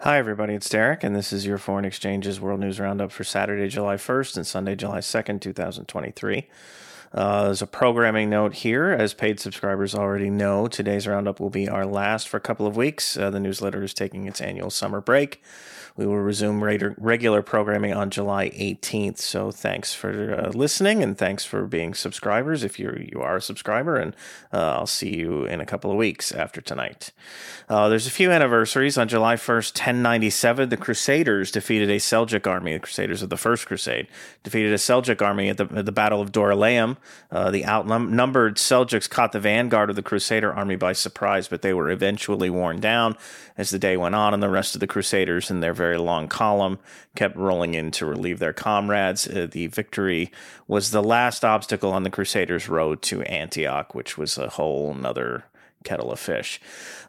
Hi, everybody. It's Derek, and this is your Foreign Exchanges World News Roundup for Saturday, July 1st and Sunday, July 2nd, 2023. Uh, there's a programming note here. As paid subscribers already know, today's roundup will be our last for a couple of weeks. Uh, the newsletter is taking its annual summer break. We will resume regular programming on July 18th. So thanks for uh, listening and thanks for being subscribers if you you are a subscriber. And uh, I'll see you in a couple of weeks after tonight. Uh, there's a few anniversaries. On July 1st, 1097, the Crusaders defeated a Seljuk army. The Crusaders of the First Crusade defeated a Seljuk army at the, at the Battle of Dorylaeum. Uh, the outnumbered Seljuks caught the vanguard of the Crusader army by surprise, but they were eventually worn down as the day went on, and the rest of the Crusaders in their very long column kept rolling in to relieve their comrades. Uh, the victory was the last obstacle on the Crusaders' road to Antioch, which was a whole nother kettle of fish.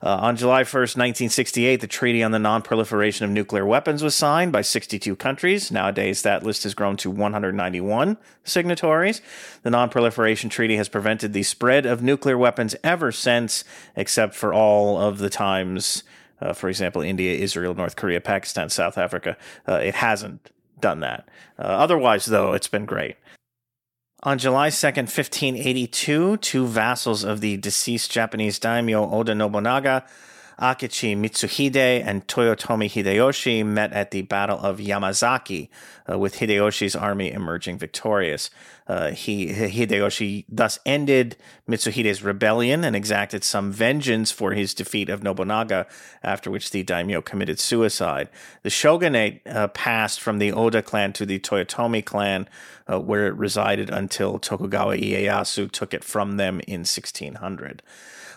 Uh, on July 1st, 1968, the Treaty on the Non-Proliferation of Nuclear Weapons was signed by 62 countries. Nowadays, that list has grown to 191 signatories. The Non-Proliferation Treaty has prevented the spread of nuclear weapons ever since, except for all of the times uh, for example, India, Israel, North Korea, Pakistan, South Africa. Uh, it hasn't done that. Uh, otherwise, though, it's been great. On July 2nd, 1582, two vassals of the deceased Japanese daimyo Oda Nobunaga Akechi Mitsuhide and Toyotomi Hideyoshi met at the Battle of Yamazaki, uh, with Hideyoshi's army emerging victorious. Uh, he, Hideyoshi thus ended Mitsuhide's rebellion and exacted some vengeance for his defeat of Nobunaga, after which the daimyo committed suicide. The shogunate uh, passed from the Oda clan to the Toyotomi clan, uh, where it resided until Tokugawa Ieyasu took it from them in 1600.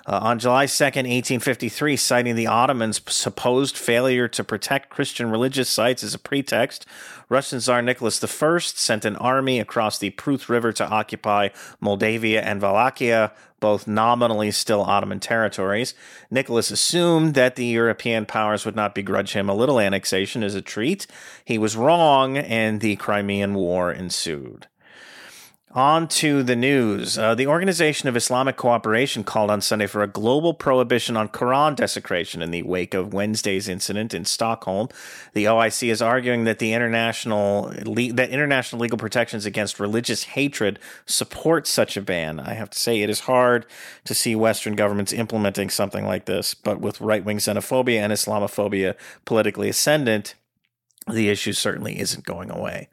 Uh, on July 2nd, 1853, citing the Ottomans' supposed failure to protect Christian religious sites as a pretext, Russian Tsar Nicholas I sent an army across the Pruth River to occupy Moldavia and Wallachia, both nominally still Ottoman territories. Nicholas assumed that the European powers would not begrudge him a little annexation as a treat. He was wrong, and the Crimean War ensued. On to the news. Uh, the Organization of Islamic Cooperation called on Sunday for a global prohibition on Quran desecration in the wake of Wednesday's incident in Stockholm. The OIC is arguing that the international le- that international legal protections against religious hatred support such a ban. I have to say, it is hard to see Western governments implementing something like this, but with right wing xenophobia and Islamophobia politically ascendant, the issue certainly isn't going away.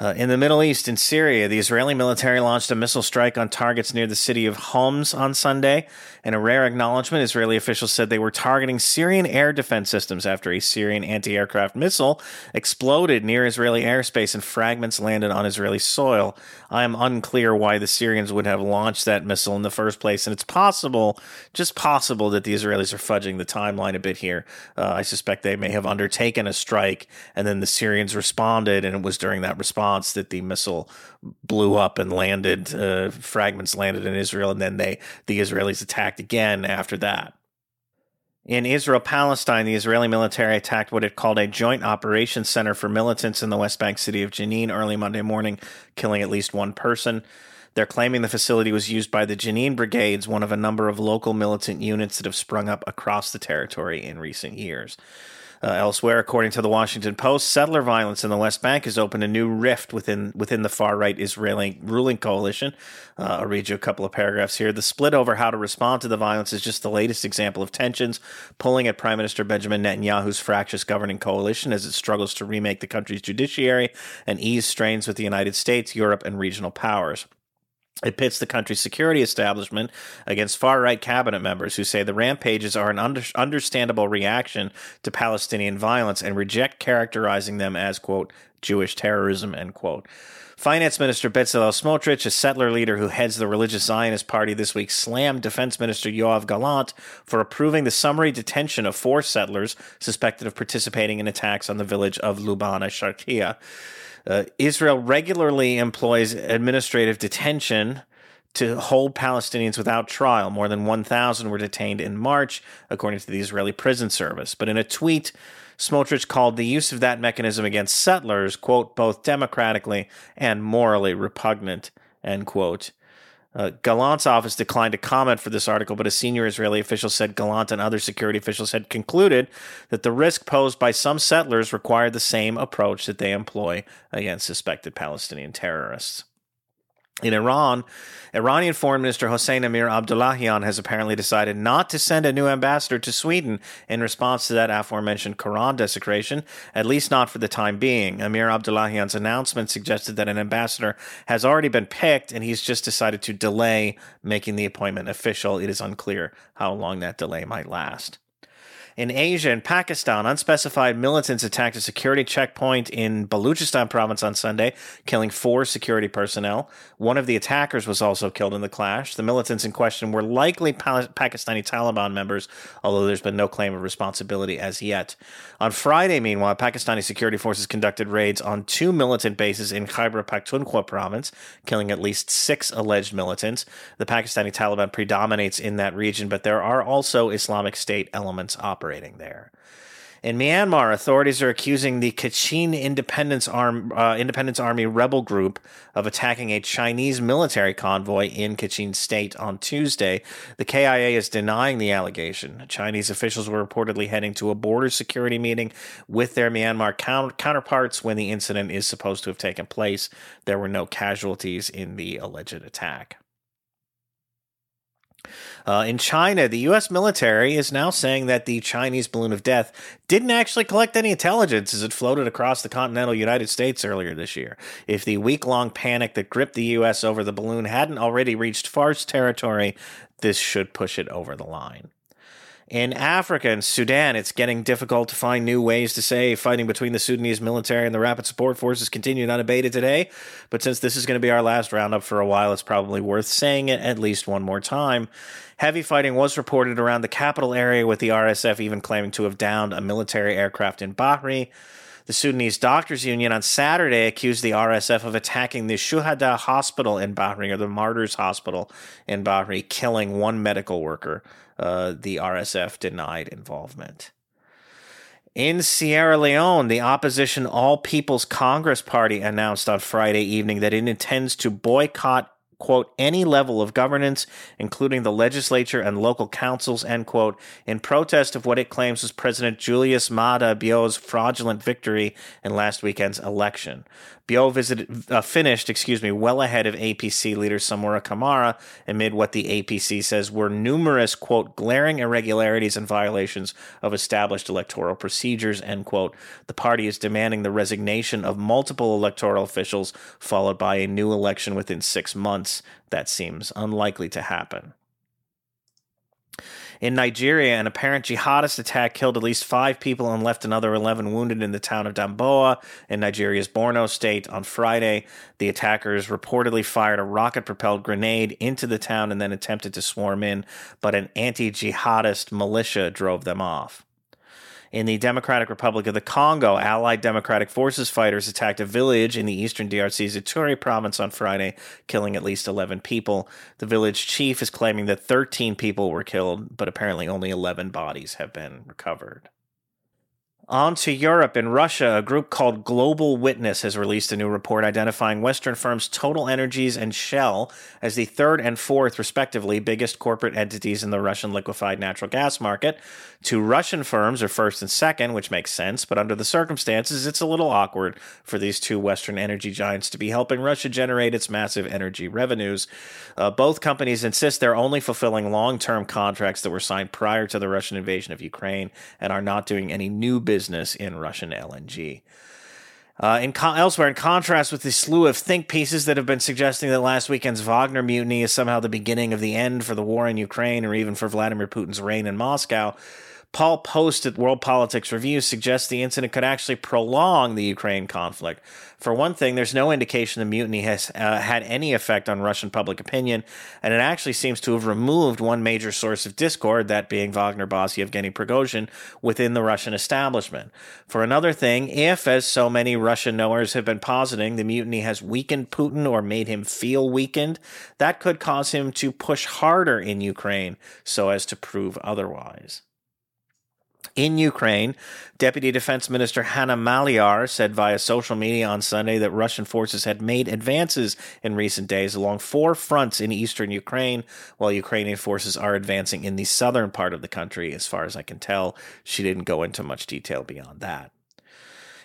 Uh, in the Middle East, in Syria, the Israeli military launched a missile strike on targets near the city of Homs on Sunday. In a rare acknowledgement, Israeli officials said they were targeting Syrian air defense systems after a Syrian anti aircraft missile exploded near Israeli airspace and fragments landed on Israeli soil. I am unclear why the Syrians would have launched that missile in the first place, and it's possible, just possible, that the Israelis are fudging the timeline a bit here. Uh, I suspect they may have undertaken a strike, and then the Syrians responded, and it was during that response response that the missile blew up and landed, uh, fragments landed in Israel, and then they the Israelis attacked again after that. In Israel Palestine, the Israeli military attacked what it called a joint operations center for militants in the West Bank city of Jenin early Monday morning, killing at least one person. They're claiming the facility was used by the Jenin Brigades, one of a number of local militant units that have sprung up across the territory in recent years. Uh, elsewhere, according to the Washington Post, settler violence in the West Bank has opened a new rift within within the far right Israeli ruling coalition. Uh, I'll read you a couple of paragraphs here. The split over how to respond to the violence is just the latest example of tensions pulling at Prime Minister Benjamin Netanyahu's fractious governing coalition as it struggles to remake the country's judiciary and ease strains with the United States, Europe, and regional powers. It pits the country's security establishment against far right cabinet members who say the rampages are an under- understandable reaction to Palestinian violence and reject characterizing them as, quote, Jewish terrorism, end quote. Finance Minister Bezalel Smotrich, a settler leader who heads the religious Zionist party this week, slammed Defense Minister Yoav Gallant for approving the summary detention of four settlers suspected of participating in attacks on the village of Lubana Sharkia. Uh, Israel regularly employs administrative detention to hold Palestinians without trial. More than 1,000 were detained in March, according to the Israeli Prison Service. But in a tweet, Smotrich called the use of that mechanism against settlers, quote, both democratically and morally repugnant, end quote. Uh, Gallant's office declined to comment for this article, but a senior Israeli official said Gallant and other security officials had concluded that the risk posed by some settlers required the same approach that they employ against suspected Palestinian terrorists. In Iran, Iranian Foreign Minister Hossein Amir Abdullahian has apparently decided not to send a new ambassador to Sweden in response to that aforementioned Quran desecration, at least not for the time being. Amir Abdullahian's announcement suggested that an ambassador has already been picked and he's just decided to delay making the appointment official. It is unclear how long that delay might last. In Asia and Pakistan, unspecified militants attacked a security checkpoint in Baluchistan province on Sunday, killing four security personnel. One of the attackers was also killed in the clash. The militants in question were likely Pakistani Taliban members, although there's been no claim of responsibility as yet. On Friday, meanwhile, Pakistani security forces conducted raids on two militant bases in Khyber Pakhtunkhwa province, killing at least six alleged militants. The Pakistani Taliban predominates in that region, but there are also Islamic State elements operating operating there. In Myanmar, authorities are accusing the Kachin Independence, Arm, uh, Independence Army rebel group of attacking a Chinese military convoy in Kachin State on Tuesday. The KIA is denying the allegation. Chinese officials were reportedly heading to a border security meeting with their Myanmar counterparts when the incident is supposed to have taken place. There were no casualties in the alleged attack. Uh, in China, the U.S. military is now saying that the Chinese balloon of death didn't actually collect any intelligence as it floated across the continental United States earlier this year. If the week long panic that gripped the U.S. over the balloon hadn't already reached farce territory, this should push it over the line. In Africa and Sudan, it's getting difficult to find new ways to say fighting between the Sudanese military and the rapid support forces continued unabated today. But since this is going to be our last roundup for a while, it's probably worth saying it at least one more time. Heavy fighting was reported around the capital area, with the RSF even claiming to have downed a military aircraft in Bahri. The Sudanese Doctors Union on Saturday accused the RSF of attacking the Shuhada Hospital in Bahri, or the Martyrs Hospital in Bahri, killing one medical worker uh, the RSF denied involvement. In Sierra Leone, the opposition All People's Congress Party announced on Friday evening that it intends to boycott quote, any level of governance, including the legislature and local councils, end quote, in protest of what it claims was President Julius Maada Bio's fraudulent victory in last weekend's election. Bio visited, uh, finished, excuse me, well ahead of APC leader Samura Kamara amid what the APC says were numerous, quote, glaring irregularities and violations of established electoral procedures, end quote. The party is demanding the resignation of multiple electoral officials, followed by a new election within six months. That seems unlikely to happen. In Nigeria, an apparent jihadist attack killed at least five people and left another 11 wounded in the town of Damboa in Nigeria's Borno state on Friday. The attackers reportedly fired a rocket propelled grenade into the town and then attempted to swarm in, but an anti jihadist militia drove them off. In the Democratic Republic of the Congo, Allied Democratic Forces fighters attacked a village in the eastern DRC's Ituri province on Friday, killing at least 11 people. The village chief is claiming that 13 people were killed, but apparently only 11 bodies have been recovered. On to Europe. In Russia, a group called Global Witness has released a new report identifying Western firms Total Energies and Shell as the third and fourth, respectively, biggest corporate entities in the Russian liquefied natural gas market. Two Russian firms are first and second, which makes sense, but under the circumstances, it's a little awkward for these two Western energy giants to be helping Russia generate its massive energy revenues. Uh, both companies insist they're only fulfilling long term contracts that were signed prior to the Russian invasion of Ukraine and are not doing any new business business in Russian LNG. Uh, in co- elsewhere, in contrast with the slew of think pieces that have been suggesting that last weekend's Wagner mutiny is somehow the beginning of the end for the war in Ukraine or even for Vladimir Putin's reign in Moscow, Paul Poast at World Politics Review suggests the incident could actually prolong the Ukraine conflict. For one thing, there's no indication the mutiny has uh, had any effect on Russian public opinion, and it actually seems to have removed one major source of discord, that being Wagner boss Yevgeny Prigozhin, within the Russian establishment. For another thing, if, as so many Russian knowers have been positing, the mutiny has weakened Putin or made him feel weakened, that could cause him to push harder in Ukraine so as to prove otherwise. In Ukraine, Deputy Defense Minister Hanna Maliar said via social media on Sunday that Russian forces had made advances in recent days along four fronts in eastern Ukraine, while Ukrainian forces are advancing in the southern part of the country. As far as I can tell, she didn't go into much detail beyond that.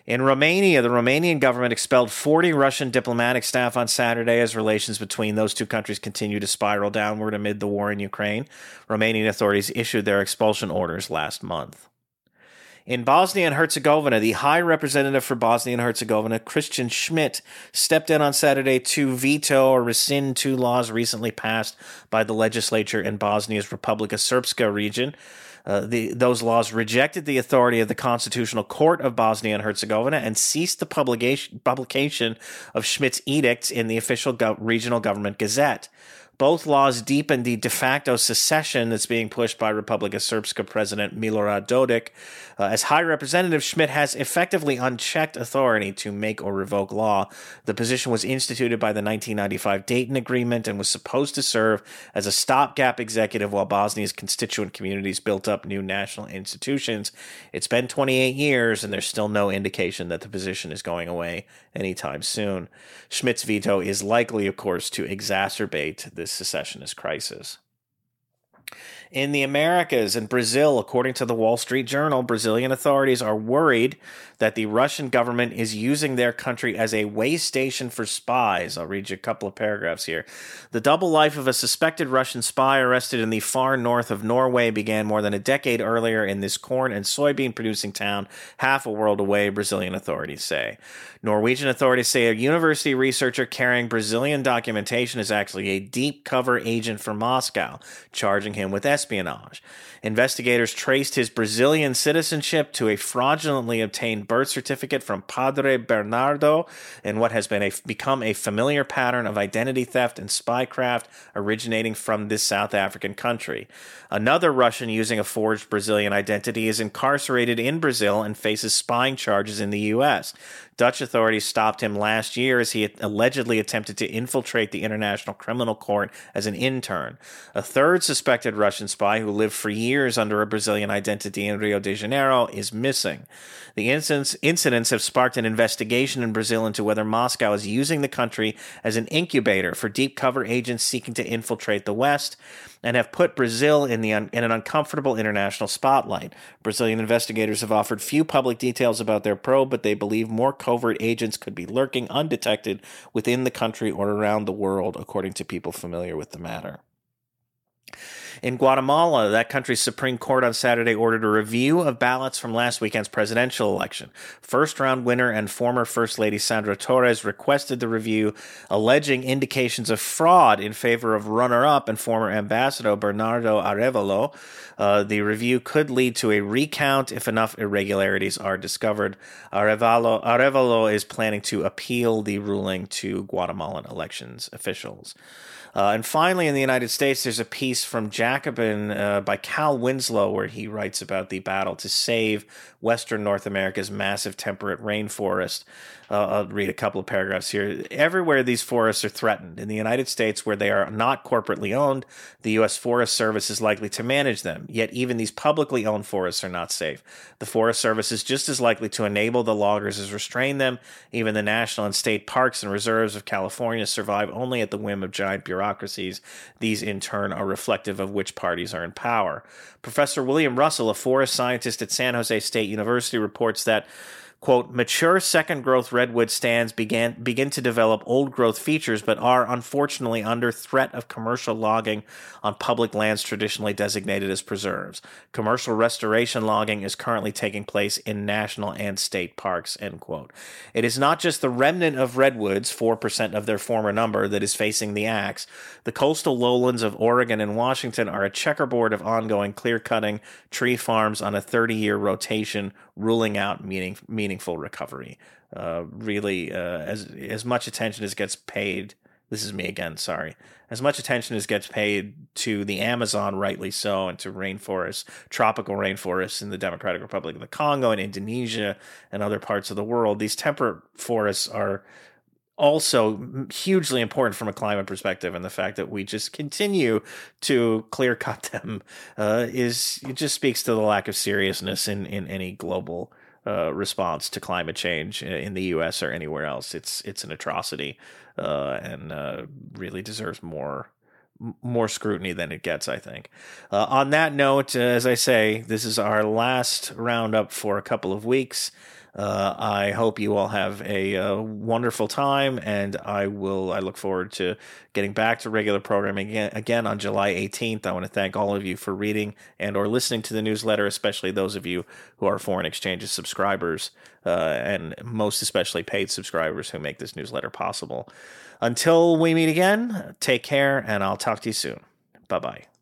In Romania, the Romanian government expelled 40 Russian diplomatic staff on Saturday as relations between those two countries continue to spiral downward amid the war in Ukraine. Romanian authorities issued their expulsion orders last month. In Bosnia and Herzegovina, the High Representative for Bosnia and Herzegovina, Christian Schmidt, stepped in on Saturday to veto or rescind two laws recently passed by the legislature in Bosnia's Republika Srpska region. Uh, the, those laws rejected the authority of the Constitutional Court of Bosnia and Herzegovina and ceased the publication, publication of Schmidt's edicts in the official go- regional government gazette. Both laws deepen the de facto secession that's being pushed by Republika Srpska President Milorad Dodik. Uh, as High Representative, Schmidt has effectively unchecked authority to make or revoke law. The position was instituted by the 1995 Dayton Agreement and was supposed to serve as a stopgap executive while Bosnia's constituent communities built up new national institutions. It's been 28 years, and there's still no indication that the position is going away anytime soon. Schmidt's veto is likely, of course, to exacerbate this secessionist crisis. In the Americas and Brazil, according to the Wall Street Journal, Brazilian authorities are worried that the Russian government is using their country as a way station for spies. I'll read you a couple of paragraphs here. The double life of a suspected Russian spy arrested in the far north of Norway began more than a decade earlier in this corn and soybean producing town, half a world away, Brazilian authorities say. Norwegian authorities say a university researcher carrying Brazilian documentation is actually a deep cover agent for Moscow, charging him with espionage. Investigators traced his Brazilian citizenship to a fraudulently obtained birth certificate from Padre Bernardo in what has been a, become a familiar pattern of identity theft and spycraft originating from this South African country. Another Russian using a forged Brazilian identity is incarcerated in Brazil and faces spying charges in the U.S. Dutch authorities stopped him last year as he allegedly attempted to infiltrate the International Criminal Court as an intern. A third suspected Russian spy who lived for years under a Brazilian identity in Rio de Janeiro is missing. The incidents, incidents have sparked an investigation in Brazil into whether Moscow is using the country as an incubator for deep cover agents seeking to infiltrate the West and have put Brazil in, the in an uncomfortable international spotlight. Brazilian investigators have offered few public details about their probe, but they believe more covert agents could be lurking undetected within the country or around the world, according to people familiar with the matter. In Guatemala, that country's Supreme Court on Saturday ordered a review of ballots from last weekend's presidential election. First round winner and former First Lady Sandra Torres requested the review, alleging indications of fraud in favor of runner up and former ambassador Bernardo Arevalo. Uh, the review could lead to a recount if enough irregularities are discovered. Arevalo, Arevalo is planning to appeal the ruling to Guatemalan elections officials. Uh, and finally, in the United States, there's a piece from Jacobin uh, by Cal Winslow where he writes about the battle to save Western North America's massive temperate rainforest. Uh, I'll read a couple of paragraphs here. Everywhere these forests are threatened. In the United States, where they are not corporately owned, the U.S. Forest Service is likely to manage them. Yet, even these publicly owned forests are not safe. The Forest Service is just as likely to enable the loggers as restrain them. Even the national and state parks and reserves of California survive only at the whim of giant bureaucracies. These, in turn, are reflective of which parties are in power. Professor William Russell, a forest scientist at San Jose State University, reports that quote, mature second growth redwood stands began begin to develop old growth features, but are unfortunately under threat of commercial logging on public lands traditionally designated as preserves. Commercial restoration logging is currently taking place in national and state parks, end quote. It is not just the remnant of redwoods, 4% of their former number, that is facing the axe. The coastal lowlands of Oregon and Washington are a checkerboard of ongoing clear cutting, tree farms on a 30 year rotation, ruling out meaning, meaningful recovery. Uh, really, uh, as as much attention as gets paid. This is me again. Sorry. As much attention as gets paid to the Amazon, rightly so, and to rainforests, tropical rainforests in the Democratic Republic of the Congo and Indonesia and other parts of the world, these temperate forests are also hugely important from a climate perspective, and the fact that we just continue to clear cut them uh, is it just speaks to the lack of seriousness in in any global uh, response to climate change in the U.S. or anywhere else. It's it's an atrocity uh, and uh, really deserves more more scrutiny than it gets. I think. Uh, on that note, as I say, this is our last roundup for a couple of weeks. Uh, I hope you all have a, a, uh, wonderful time, and I will. I look forward to getting back to regular programming again, again on July 18th. I want to thank all of you for reading and or listening to the newsletter, especially those of you who are foreign exchanges subscribers, uh, and most especially paid subscribers who make this newsletter possible. Until we meet again, take care, and I'll talk to you soon. Bye bye.